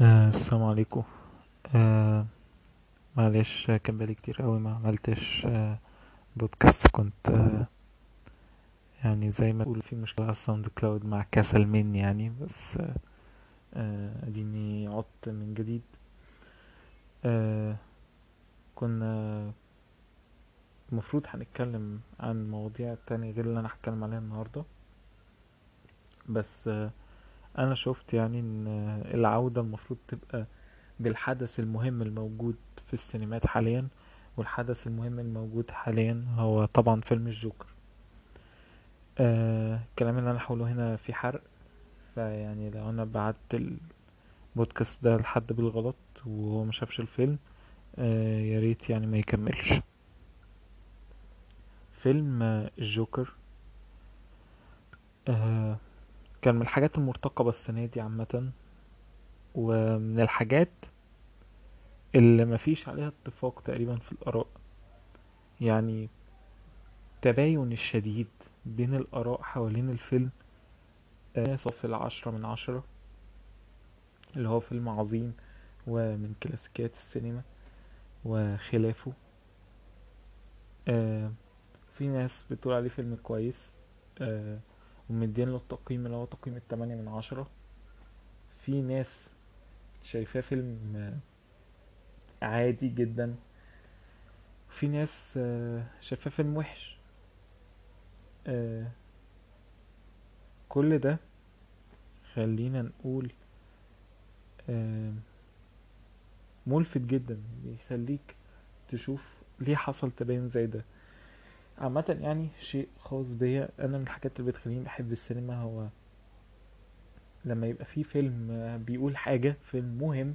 آه السلام عليكم. آه معلش آه، كان بقالي كتير قوي ما عملتش آه بودكاست. كنت آه يعني زي ما تقول في مشكلة على ال SoundCloud مع كسل مني يعني بس آه آه، اديني عدت من جديد. آه كنا المفروض هنتكلم عن مواضيع تانية غير اللي أنا هتكلم عليها النهاردة. بس آه أنا شفت يعني إن العودة المفروض تبقى بالحدث المهم الموجود في السينمات حاليا والحدث المهم الموجود حاليا هو طبعا فيلم الجوكر. آه الكلام اللي أنا هقوله هنا في حرق فيعني لو أنا بعت البودكاست ده لحد بالغلط وهو ما شافش الفيلم آه يا ريت يعني ما يكملش. فيلم الجوكر آه كان من الحاجات المرتقبة السنة دي عامة ومن الحاجات اللي مفيش عليها اتفاق تقريبا في الآراء. يعني التباين الشديد بين الآراء حوالين الفيلم آه، صف العشرة من عشرة اللي هو فيلم عظيم ومن كلاسيكيات السينما وخلافه. آه، في ناس بتقول عليه فيلم كويس آه، ومدين له التقييم اللي هو تقييم التمانية من عشرة. في ناس شايفاه فيلم عادي جدا. في ناس شايفاه فيلم وحش. كل ده خلينا نقول ملفت جدا بيخليك تشوف ليه حصل تباين زي ده. عامة يعني شيء خاص بيا أنا من الحاجات اللي بتخليني بحب السينما هو لما يبقى في فيلم بيقول حاجة فيلم مهم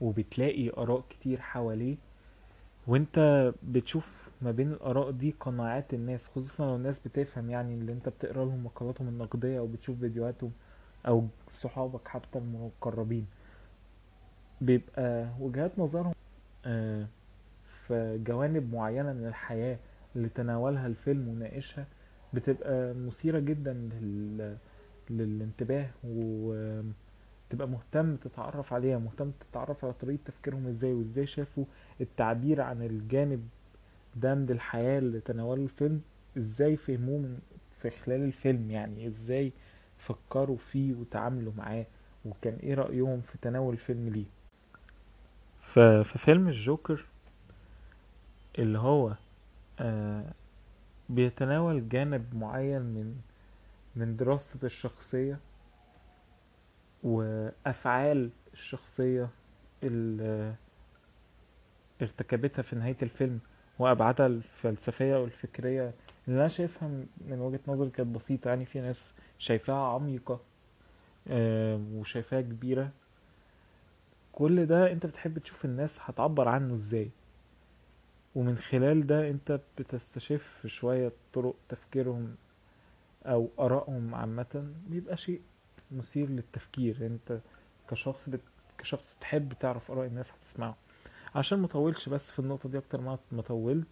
وبتلاقي آراء كتير حواليه وأنت بتشوف ما بين الآراء دي قناعات الناس خصوصا لو الناس بتفهم يعني اللي أنت بتقرأ لهم مقالاتهم النقدية أو بتشوف فيديوهاتهم أو صحابك حتى المقربين. بيبقى وجهات نظرهم آه، في جوانب معينة من الحياة اللي تناولها الفيلم وناقشها بتبقى مثيرة جدا لل... للانتباه وتبقى مهتم تتعرف عليها مهتم تتعرف على طريقة تفكيرهم إزاي وإزاي شافوا التعبير عن الجانب ده من الحياة اللي تناوله الفيلم إزاي فهموه من في خلال الفيلم يعني إزاي فكروا فيه وتعاملوا معاه وكان إيه رأيهم في تناول الفيلم ليه. ففي فيلم الجوكر اللي هو بيتناول جانب معين من من دراسة الشخصية وأفعال الشخصية اللي ارتكبتها في نهاية الفيلم وأبعادها الفلسفية والفكرية. اللي أنا شايفها من وجهة نظري كانت بسيطة يعني في ناس شايفاها عميقة آه وشايفاها كبيرة. كل ده أنت بتحب تشوف الناس هتعبر عنه إزاي؟ ومن خلال ده انت بتستشف شوية طرق تفكيرهم أو ارائهم عامة بيبقى شيء مثير للتفكير. انت كشخص بت... كشخص تحب تعرف آراء الناس هتسمعه. عشان ما اطولش بس في النقطة دي أكتر ما ما طولت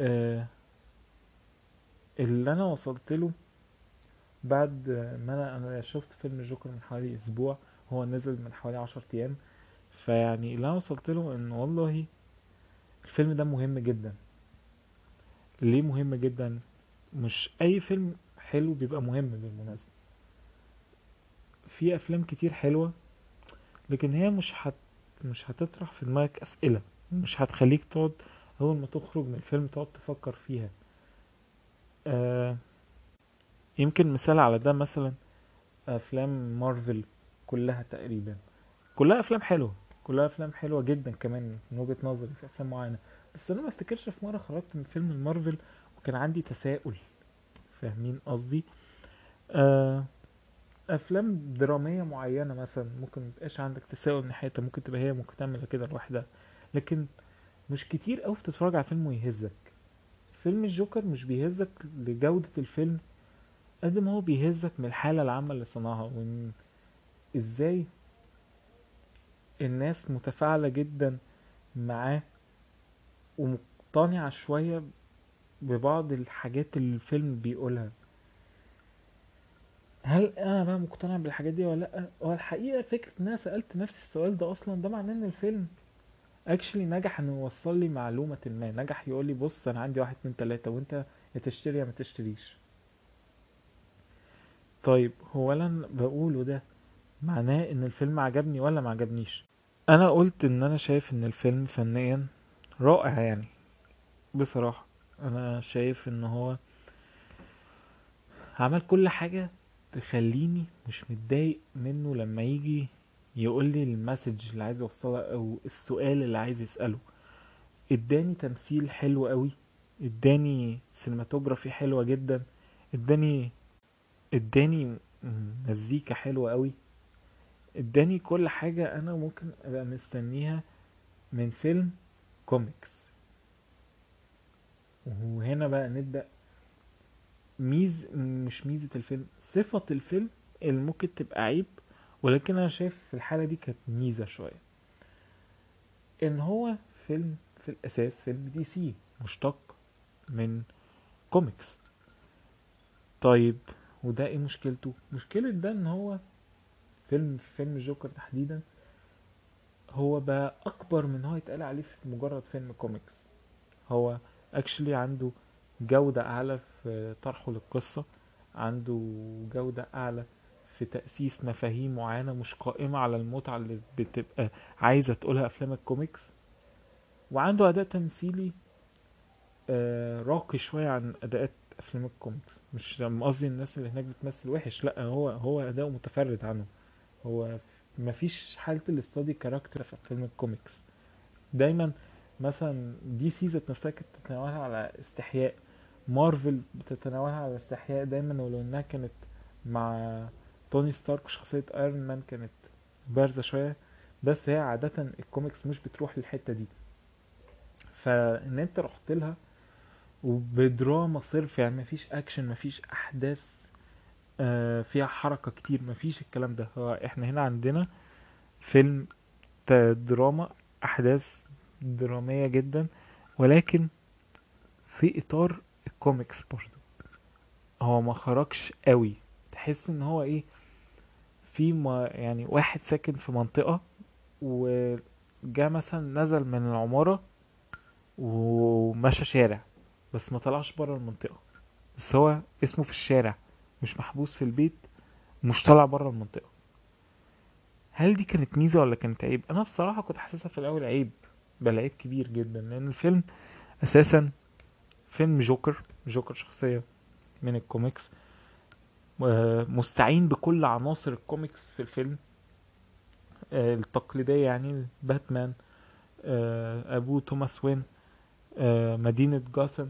آه اللي أنا وصلت له بعد ما أنا أنا شفت فيلم جوكر من حوالي أسبوع هو نزل من حوالي عشر أيام. فيعني اللي أنا وصلت له إن والله الفيلم ده مهم جدا. ليه مهم جدا؟ مش أي فيلم حلو بيبقى مهم بالمناسبة. في أفلام كتير حلوة لكن هي مش هت مش هتطرح في دماغك أسئلة. مش هتخليك تقعد أول ما تخرج من الفيلم تقعد تفكر فيها. آه يمكن مثال على ده مثلا أفلام مارفل كلها تقريبا. كلها أفلام حلوة. كلها أفلام حلوة جدا كمان من وجهة نظري في أفلام معينة. بس أنا ما أفتكرش في مرة خرجت من فيلم المارفل وكان عندي تساؤل. فاهمين قصدي؟ آه أفلام درامية معينة مثلا ممكن ميبقاش عندك تساؤل ناحيتها ممكن تبقى هي مكتمله كده لوحدها. لكن مش كتير قوي بتتفرج على فيلم ويهزك. فيلم الجوكر مش بيهزك لجودة الفيلم قد ما هو بيهزك من الحالة العامة اللي صنعها وإن إزاي الناس متفاعلة جدا معاه ومقتنعة شوية ببعض الحاجات اللي الفيلم بيقولها. هل أنا بقى مقتنع بالحاجات دي ولا لأ؟ هو الحقيقة فكرة إن أنا سألت نفسي السؤال ده أصلا ده معناه إن الفيلم اكشلي نجح إنه يوصل لي معلومة ما. نجح يقول لي بص أنا عندي واحد اتنين تلاتة وأنت يا تشتري يا ما تشتريش. طيب هو أنا بقوله ده معناه إن الفيلم عجبني ولا ما عجبنيش؟ أنا قلت إن أنا شايف إن الفيلم فنيا رائع يعني بصراحة أنا شايف إن هو عمل كل حاجة تخليني مش متضايق منه لما يجي يقول لي ال message اللي عايز يوصلها أو السؤال اللي عايز يسأله. إداني تمثيل حلو قوي إداني cinematography حلوة جدا إداني إداني مزيكا حلوة قوي. اداني كل حاجة أنا ممكن أبقى مستنيها من فيلم كوميكس. وهنا بقى نبدأ. ميز مش ميزة الفيلم صفة الفيلم اللي ممكن تبقى عيب ولكن أنا شايف في الحالة دي كانت ميزة شوية. إن هو فيلم في الأساس فيلم دي سي مشتق من كوميكس. طيب وده إيه مشكلته؟ مشكلة ده إن هو فيلم فيلم جوكر تحديدا هو بقى أكبر من هو يتقال عليه في مجرد فيلم كوميكس. هو actually عنده جودة أعلى في طرحه للقصة عنده جودة أعلى في تأسيس مفاهيم معينة مش قائمة على المتعة اللي بتبقى عايزة تقولها أفلام الكوميكس. وعنده أداء تمثيلي آه، راقي شوية عن أداءات أفلام الكوميكس. مش قصدي الناس اللي هناك بتمثل وحش لأ هو هو أداؤه متفرد عنه. هو مفيش حالة ال study character في افلام الكوميكس دايما مثلا دي سي ذات نفسها كانت تتناولها على استحياء. مارفل بتتناولها على استحياء دايما ولو إنها كانت مع توني ستارك وشخصية ايرون مان كانت بارزة شوية. بس هي عادة الكوميكس مش بتروح للحتة دي. فإن أنت رحت لها وبدراما صرف يعني مفيش اكشن مفيش أحداث فيها حركة كتير مفيش الكلام ده. هو إحنا هنا عندنا فيلم دراما أحداث درامية جدا ولكن في إطار الكوميكس برضو. هو ما خرجش قوي. تحس إن هو إيه في ما يعني واحد ساكن في منطقة وجا مثلا نزل من العمارة ومشى شارع بس ما طلعش بره المنطقة. بس هو اسمه في الشارع. مش محبوس في البيت مش طالع بره المنطقة. هل دي كانت ميزة ولا كانت عيب؟ أنا بصراحة كنت حاسسها في الأول عيب بل عيب كبير جدا لأن الفيلم أساسا فيلم جوكر جوكر شخصية من الكوميكس مستعين بكل عناصر الكوميكس في الفيلم. آه، التقليدية يعني باتمان آه، أبوه توماس وين آه، مدينة جاثم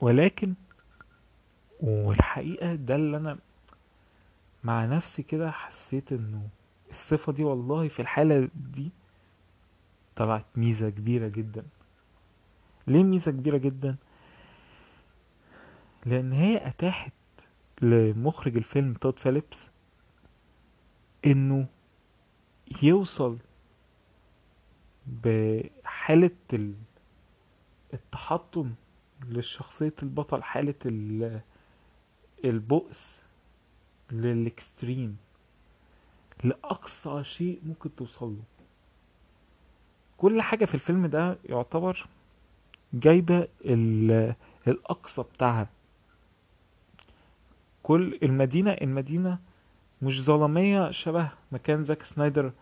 ولكن والحقيقة ده اللي أنا مع نفسي كده حسيت إنه الصفة دي والله في الحالة دي طلعت ميزة كبيرة جدا ليه ميزة كبيرة جدا؟ لأن هي أتاحت لمخرج الفيلم تود فيليبس إنه يوصل بحالة ال- التحطم لشخصية البطل حالة ال- البؤس للإكستريم لأقصى شيء ممكن توصله كل حاجة في الفيلم ده يعتبر جايبة ال- الأقصى بتاعها. كل المدينة المدينة مش ظلامية شبه مكان زاك سنايدر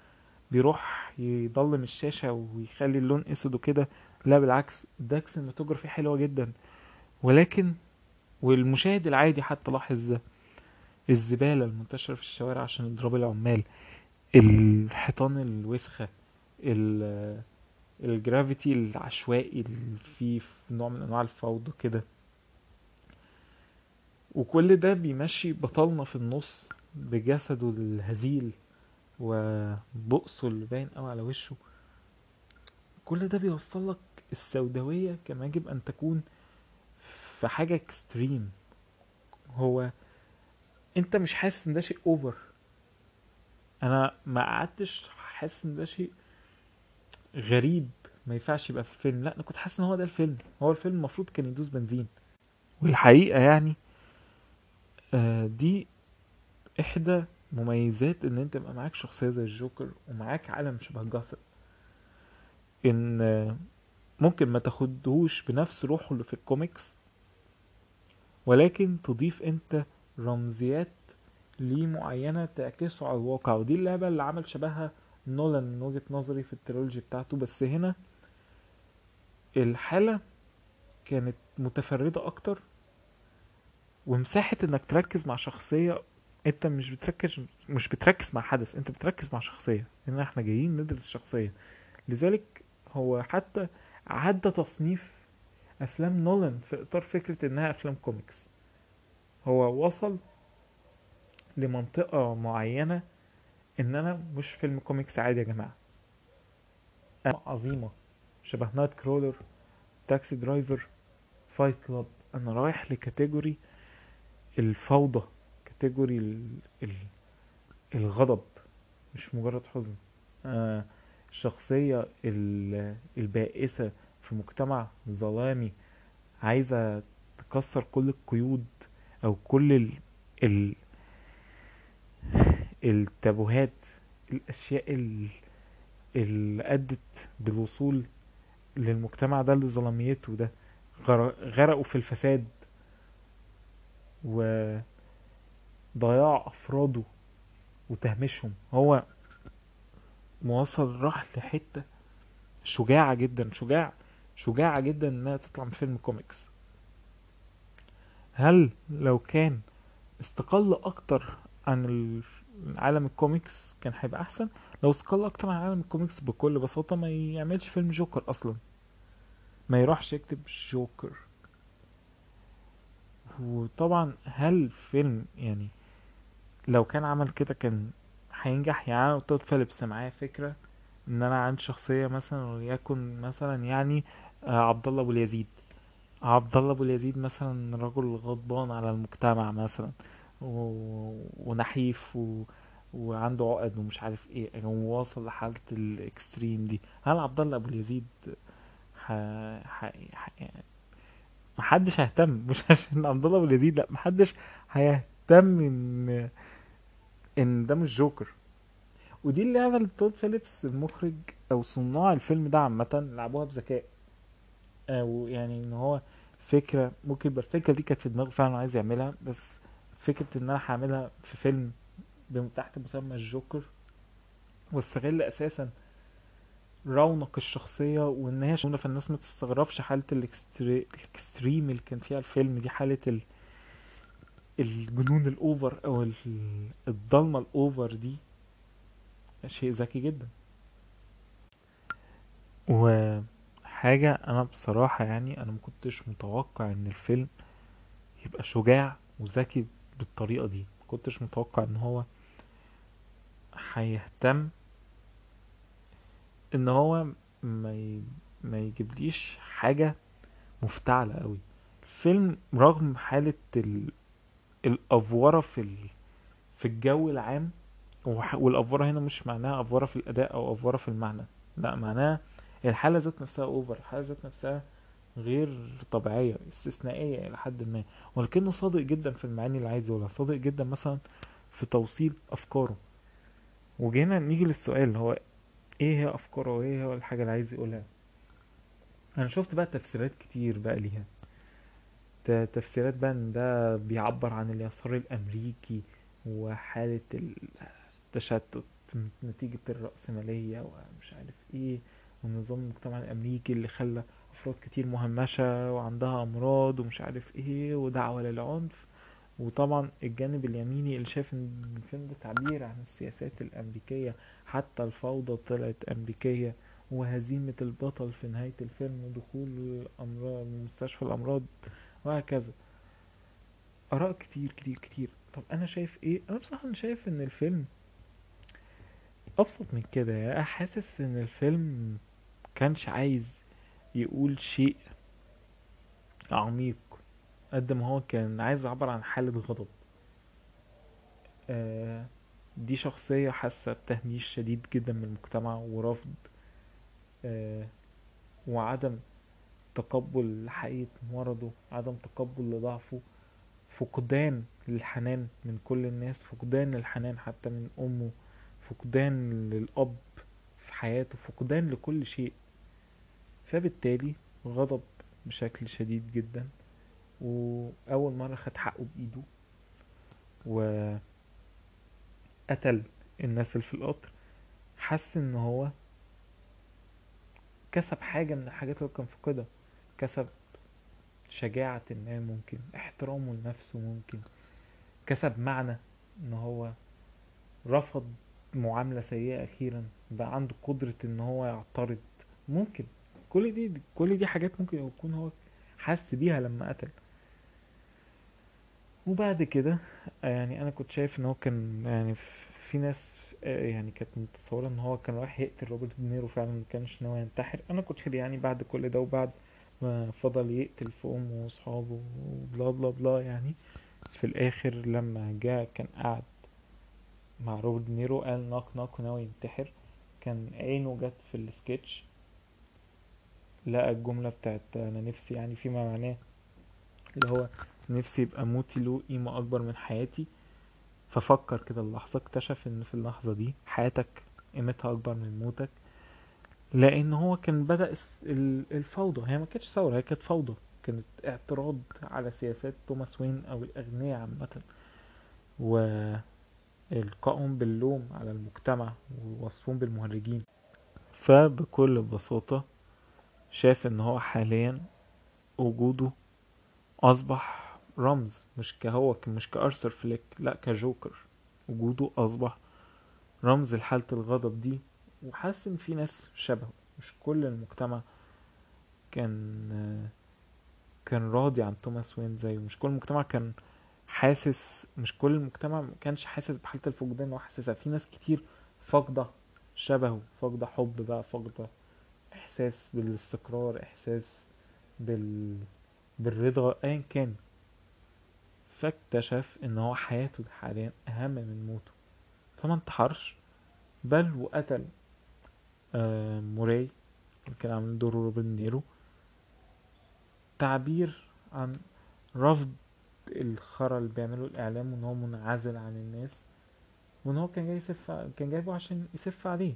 بيروح يضلم الشاشة ويخلي اللون أسود وكده. لا بالعكس ده cinematography حلوة جدا. ولكن والمشاهد العادي حتى لاحظ الزبالة المنتشرة في الشوارع عشان اضراب العمال. الحيطان الوسخة ال- الجرافيتي العشوائي اللي فيه في نوع من أنواع الفوضى كده. وكل ده بيمشي بطلنا في النص بجسده الهزيل وبؤسه اللي باين قوي على وشه. كل ده بيوصل لك السوداوية كما يجب أن تكون في حاجة extreme هو انت مش حاسس إن ده شيء over أنا ما قعدتش حاسس إن ده شيء غريب. ما ينفعش يبقى في الفيلم لا أنا كنت حاسس إن هو ده الفيلم. هو الفيلم المفروض كان يدوس بنزين. والحقيقة يعني آه دي إحدى مميزات إن أنت يبقى معاك شخصية زي الجوكر ومعاك عالم شبه جاثم إن آه، ممكن ما تاخدهوش بنفس روحه اللي في الكوميكس ولكن تضيف انت رمزيات ليه معينة تعكسه على الواقع ودي اللعبة اللي عمل شبهها نولان من وجهة نظري في ال trilogy بتاعته. بس هنا الحالة كانت متفردة أكتر ومساحة إنك تركز مع شخصية أنت مش بتركز مش بتركز مع حدث أنت بتركز مع شخصية. إن إحنا جايين ندرس شخصية. لذلك هو حتى عدى تصنيف أفلام نولان في إطار فكرة إنها أفلام كوميكس. هو وصل لمنطقة معينة إن أنا مش فيلم كوميكس عادي يا جماعة. أنا عظيمة شبه Nightcrawler Taxi Driver Fight Club. أنا رايح ل category الفوضى category ال... ال... الغضب مش مجرد حزن. آه الشخصية ال... البائسة في مجتمع ظلامي عايزة تكسر كل القيود أو كل ال... ال... التابوهات الأشياء ال- اللي أدت بالوصول للمجتمع ده لظلاميته ده. غر- غرقوا في الفساد وضياع أفراده وتهميشهم هو موصل راح لحتة شجاعة جدا شجاع شجاعة جدا إنها تطلع من فيلم كوميكس. هل لو كان استقل أكتر عن ال- عالم الكوميكس كان هيبقى أحسن؟ لو استقل أكتر عن عالم الكوميكس بكل بساطة ما يعملش فيلم جوكر أصلا. ما يروحش يكتب جوكر. وطبعا هل فيلم يعني لو كان عمل كده كان هينجح؟ يعني تود فيليبس معايا فكرة. إن أنا عندي شخصية مثلا وليكن مثلا يعني آه، عبد الله أبو اليزيد. عبد الله أبو اليزيد مثلا رجل غضبان على المجتمع مثلا و... ونحيف و... وعنده عقد ومش عارف إيه يعني هو واصل لحالة ال extreme دي. هل عبد الله أبو اليزيد ح... ح... ح... محدش هيهتم؟ مش عشان عبد الله أبو اليزيد لأ محدش هيهتم إن إن ده مش جوكر. ودي اللعبة اللي تود فيليبس المخرج أو صناع الفيلم ده عامة لعبوها بذكاء. أو يعني إن هو فكرة ممكن يبقى الفكرة دي كانت في دماغه فعلا عايز يعملها بس فكرة إن أنا هعملها في فيلم تحت مسمى الجوكر واستغل أساسا رونق الشخصية وإن هي شغلة فالناس ما تستغربش ال extre... ال extreme اللي كان فيها الفيلم دي حالة ال... الجنون ال over أو ال... الضلمة ال over دي. شيء ذكي جدا. وحاجة أنا بصراحة يعني أنا مكنتش متوقع إن الفيلم يبقى شجاع وذكي بالطريقة دي. مكنتش متوقع إن هو هيهتم إن هو ما ي... ما يجيبليش حاجة مفتعلة قوي. الفيلم رغم حالة ال... الأفورة في ال... في الجو العام والأفورة هنا مش معناها أفورة في الأداء أو أفورة في المعنى. لا معناها الحالة ذات نفسها أوفر الحالة ذات نفسها غير طبيعية استثنائية إلى حد ما. ولكنه صادق جدا في المعاني اللي عايز يقولها صادق جدا مثلا في توصيل أفكاره. وجينا نيجي للسؤال هو إيه هي أفكاره وإيه هو الحاجة اللي عايز يقولها؟ أنا شفت بقى تفسيرات كتير بقى ليها. تفسيرات بقى إن ده بيعبر عن اليسار الأمريكي وحالة التشتت نتيجة الرأسمالية ومش عارف إيه والنظام المجتمع الأمريكي اللي خلى أفراد كتير مهمشة وعندها أمراض ومش عارف إيه ودعوة للعنف. وطبعا الجانب اليميني اللي شايف إن الفيلم ده تعبير عن السياسات الأمريكية حتى الفوضى طلعت أمريكية وهزيمة البطل في نهاية الفيلم ودخول الأمراض مستشفى الأمراض وهكذا. آراء كتير كتير كتير. طب أنا شايف إيه؟ أنا بصراحة أنا شايف إن الفيلم أبسط من كده يعني حاسس إن الفيلم كانش عايز يقول شيء عميق قد ما هو كان عايز يعبر عن حالة غضب. آه دي شخصية حاسة بتهميش شديد جدا من المجتمع ورفض آه وعدم تقبل لحقيقة مرضه عدم تقبل لضعفه فقدان للحنان من كل الناس فقدان للحنان حتى من أمه. فقدان للأب في حياته فقدان لكل شيء. فبالتالي غضب بشكل شديد جدا وأول مرة خد حقه بإيده وقتل الناس اللي في القطر. حس إن هو كسب حاجة من الحاجات اللي كان فاقدها. كسب شجاعة ما ممكن احترامه لنفسه ممكن. كسب معنى إن هو رفض معاملة سيئة أخيرا بقى عنده قدرة إن هو يعترض. ممكن. كل دي كل دي حاجات ممكن يكون هو حس بيها لما قتل. وبعد كده يعني أنا كنت شايف إن هو كان يعني في ناس آه، يعني كانت متصورة إن هو كان رايح يقتل روبرت دينيرو فعلا ما كانش ناوي ينتحر. أنا كنت يعني بعد كل ده وبعد ما فضل يقتل في امه واصحابه وبلا بلا بلا يعني في الآخر لما جاء كان قاعد مع روبرت دينيرو قال knock knock وناوي ينتحر. كان عينه جت في السكتش. لقى الجملة بتاعت أنا نفسي يعني فيما معناه اللي هو نفسي يبقى موتي له قيمة أكبر من حياتي. ففكر كده اللحظة اكتشف إن في اللحظة دي حياتك قيمتها أكبر من موتك. لأن هو كان بدأ الفوضى. هي ما كانتش ثورة هي كانت فوضى. كانت اعتراض على سياسات توماس وين أو الأغنياء عامة. والقائهم باللوم على المجتمع ووصفهم بالمهرجين. فبكل بساطة شاف إن هو حاليا وجوده أصبح رمز مش كهو مش كأرثر فليك لأ كجوكر. وجوده أصبح رمز لحالة الغضب دي. وحاسس إن في ناس شبهه. مش كل المجتمع كان كان راضي عن توماس وين زيه. مش كل المجتمع كان حاسس مش كل المجتمع ما كانش حاسس بحالة الفقدان اللي هو حاسسها. في ناس كتير فاقدة شبهه فاقدة حب بقى فاقدة إحساس بالاستقرار إحساس بال بالرضا ايا كان. فاكتشف إن هو حياته حاليا أهم من موته. فما انتحرش بل وقتل آه موراي اللي كان عامل دور روبرت دينيرو. تعبير عن رفض الخرا اللي بيعمله الإعلام وإن هو منعزل عن الناس وإن هو كان جاي يسف كان جايبه عشان يسف عليه.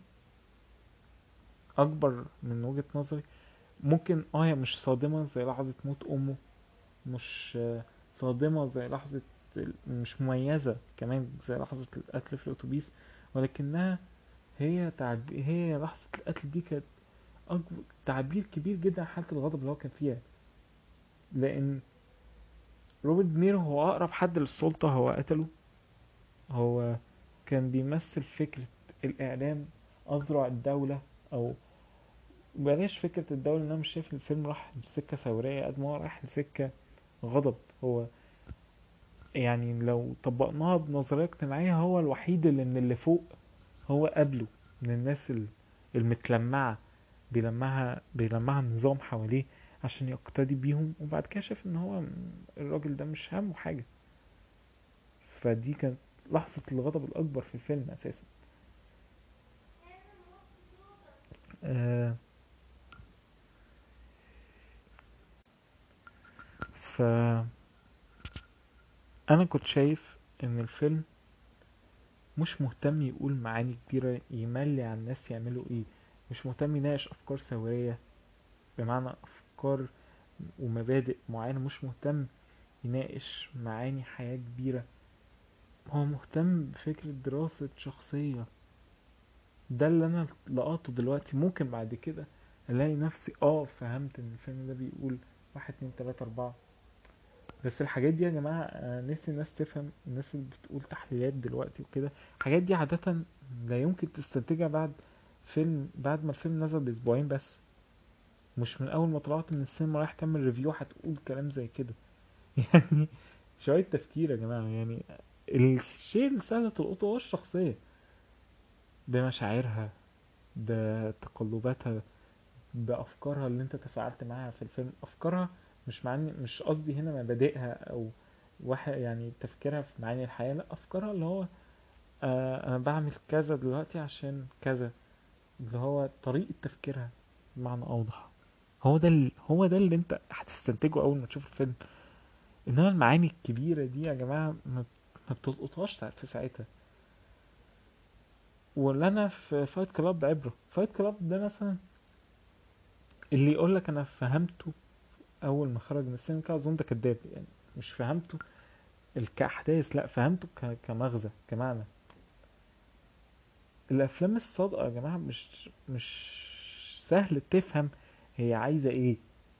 أكبر من وجهة نظري ممكن آه هي مش صادمة زي لحظة موت أمه مش صادمة زي لحظة مش مميزة كمان زي لحظة القتل في الأتوبيس ولكنها هي تعب... هي لحظة القتل دي كانت أكبر تعبير كبير جدا عن حالة الغضب اللي هو كان فيها. لأن روبرت دينيرو هو أقرب حد للسلطة هو قتله. هو كان بيمثل فكرة الإعلام أذرع الدولة أو بلاش فكرة الدولة إن أنا مش شايف الفيلم راح لسكة ثورية قد ما هو راح لسكة غضب. هو يعني لو طبقناها بنظرية اجتماعية هو الوحيد اللي من اللي فوق هو قبله من الناس ال- المتلمعة بيلمعها بيلمعها النظام حواليه. عشان يقتدي بيهم. وبعد كده شاف إن هو الراجل ده مش همه حاجة. فدي كانت لحظة الغضب الأكبر في الفيلم أساسا. آه. ف أنا كنت شايف إن الفيلم مش مهتم يقول معاني كبيرة يملي على الناس يعملوا إيه. مش مهتم يناقش أفكار ثورية. بمعنى أفكار ومبادئ معينة مش مهتم يناقش معاني حياة كبيرة. هو مهتم بفكرة دراسة شخصية. ده اللي أنا لقاته دلوقتي. ممكن بعد كده ألاقي نفسي آه فهمت إن الفيلم ده بيقول واحد اتنين تلاتة أربعة. بس الحاجات دي يا جماعة آه، نفسي الناس تفهم. الناس اللي بتقول تحليلات دلوقتي وكده. الحاجات دي عادة لا يمكن تستنتجها بعد فيلم بعد ما الفيلم نزل بأسبوعين بس. مش من أول ما طلعت من السينما رايح تعمل ريفيو هتقول كلام زي كده. يعني شوية تفكير يا جماعة يعني الشيء اللي سهل تلقطه هو الشخصية. بمشاعرها بتقلباتها بأفكارها اللي أنت تفاعلت معاها في الفيلم. أفكارها مش معني مش قصدي هنا مبادئها أو واحد يعني تفكيرها في معاني الحياة لا أفكارها اللي هو آه أنا بعمل كذا دلوقتي عشان كذا. اللي هو طريقة تفكيرها بمعنى أوضح. هو ده ال... هو ده اللي انت هتستنتجه أول ما تشوف الفيلم. إنما المعاني الكبيرة دي يا جماعة ما ما بتلقطهاش في ساعتها. ولا أنا في Fight Club عبرة. Fight Club ده مثلا اللي يقول لك أنا فهمته أول ما خرج من السينما كده أظن ده كداب يعني. مش فهمته كاحداث لأ فهمته ك- كمغزى كمعنى. الأفلام الصادقة يا جماعة مش مش سهل تفهم هي عايزة إيه؟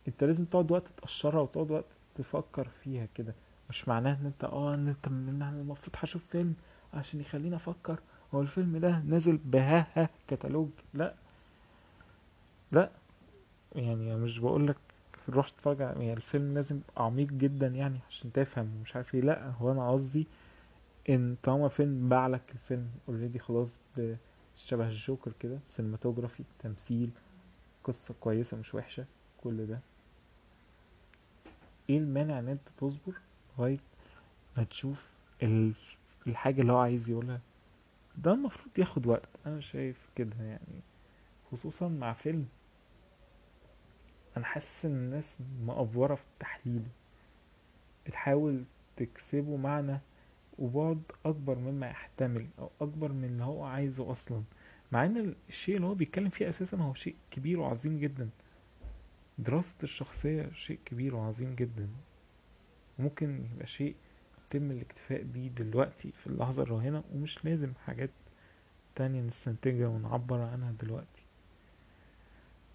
أنت لازم تقعد وقت تقشرها وتقعد وقت تفكر فيها كده. مش معناه إن أنت آه إن أنت إن أنا المفروض هشوف فيلم عشان يخليني أفكر. هو الفيلم ده نازل معاها كتالوج. لا. لا. يعني مش بقول لك روح تتفرج على- يعني الفيلم لازم عميق جدا يعني عشان تفهم ومش عارف إيه. لا. هو أنا قصدي إن طالما فيلم باعلك الفيلم already خلاص ب- شبه الجوكر كده cinematography تمثيل قصة كويسة مش وحشة كل ده. إيه المانع إن أنت تصبر لغاية ما تشوف ال- الحاجة اللي هو عايز يقولها؟ ده المفروض ياخد وقت. أنا شايف كده يعني خصوصا مع فيلم. أنا حاسس إن الناس مأفورة في تحليله بتحاول تكسبه معنى وبعد أكبر مما يحتمل أو أكبر من اللي هو عايزه أصلا. مع إن الشيء اللي هو بيتكلم فيه أساسا هو شيء كبير وعظيم جدا. دراسة الشخصية شيء كبير وعظيم جدا. وممكن يبقى شيء يتم الاكتفاء بيه دلوقتي في اللحظة الراهنة ومش لازم حاجات تانية نستنتجها ونعبر عنها دلوقتي.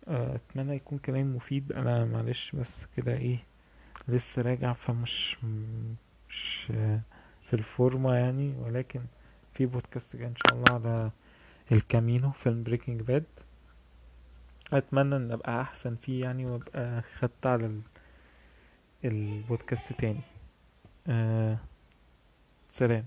آه، أتمنى يكون كلام مفيد. أنا معلش بس كده إيه لسه راجع فمش مش في الفورمة يعني. ولكن في بودكاست جاي إن شاء الله على El Camino فيلم Breaking Bad. أتمنى إن أبقى أحسن فيه يعني وأبقى خدت على ال- البودكاست تاني. آه سلام.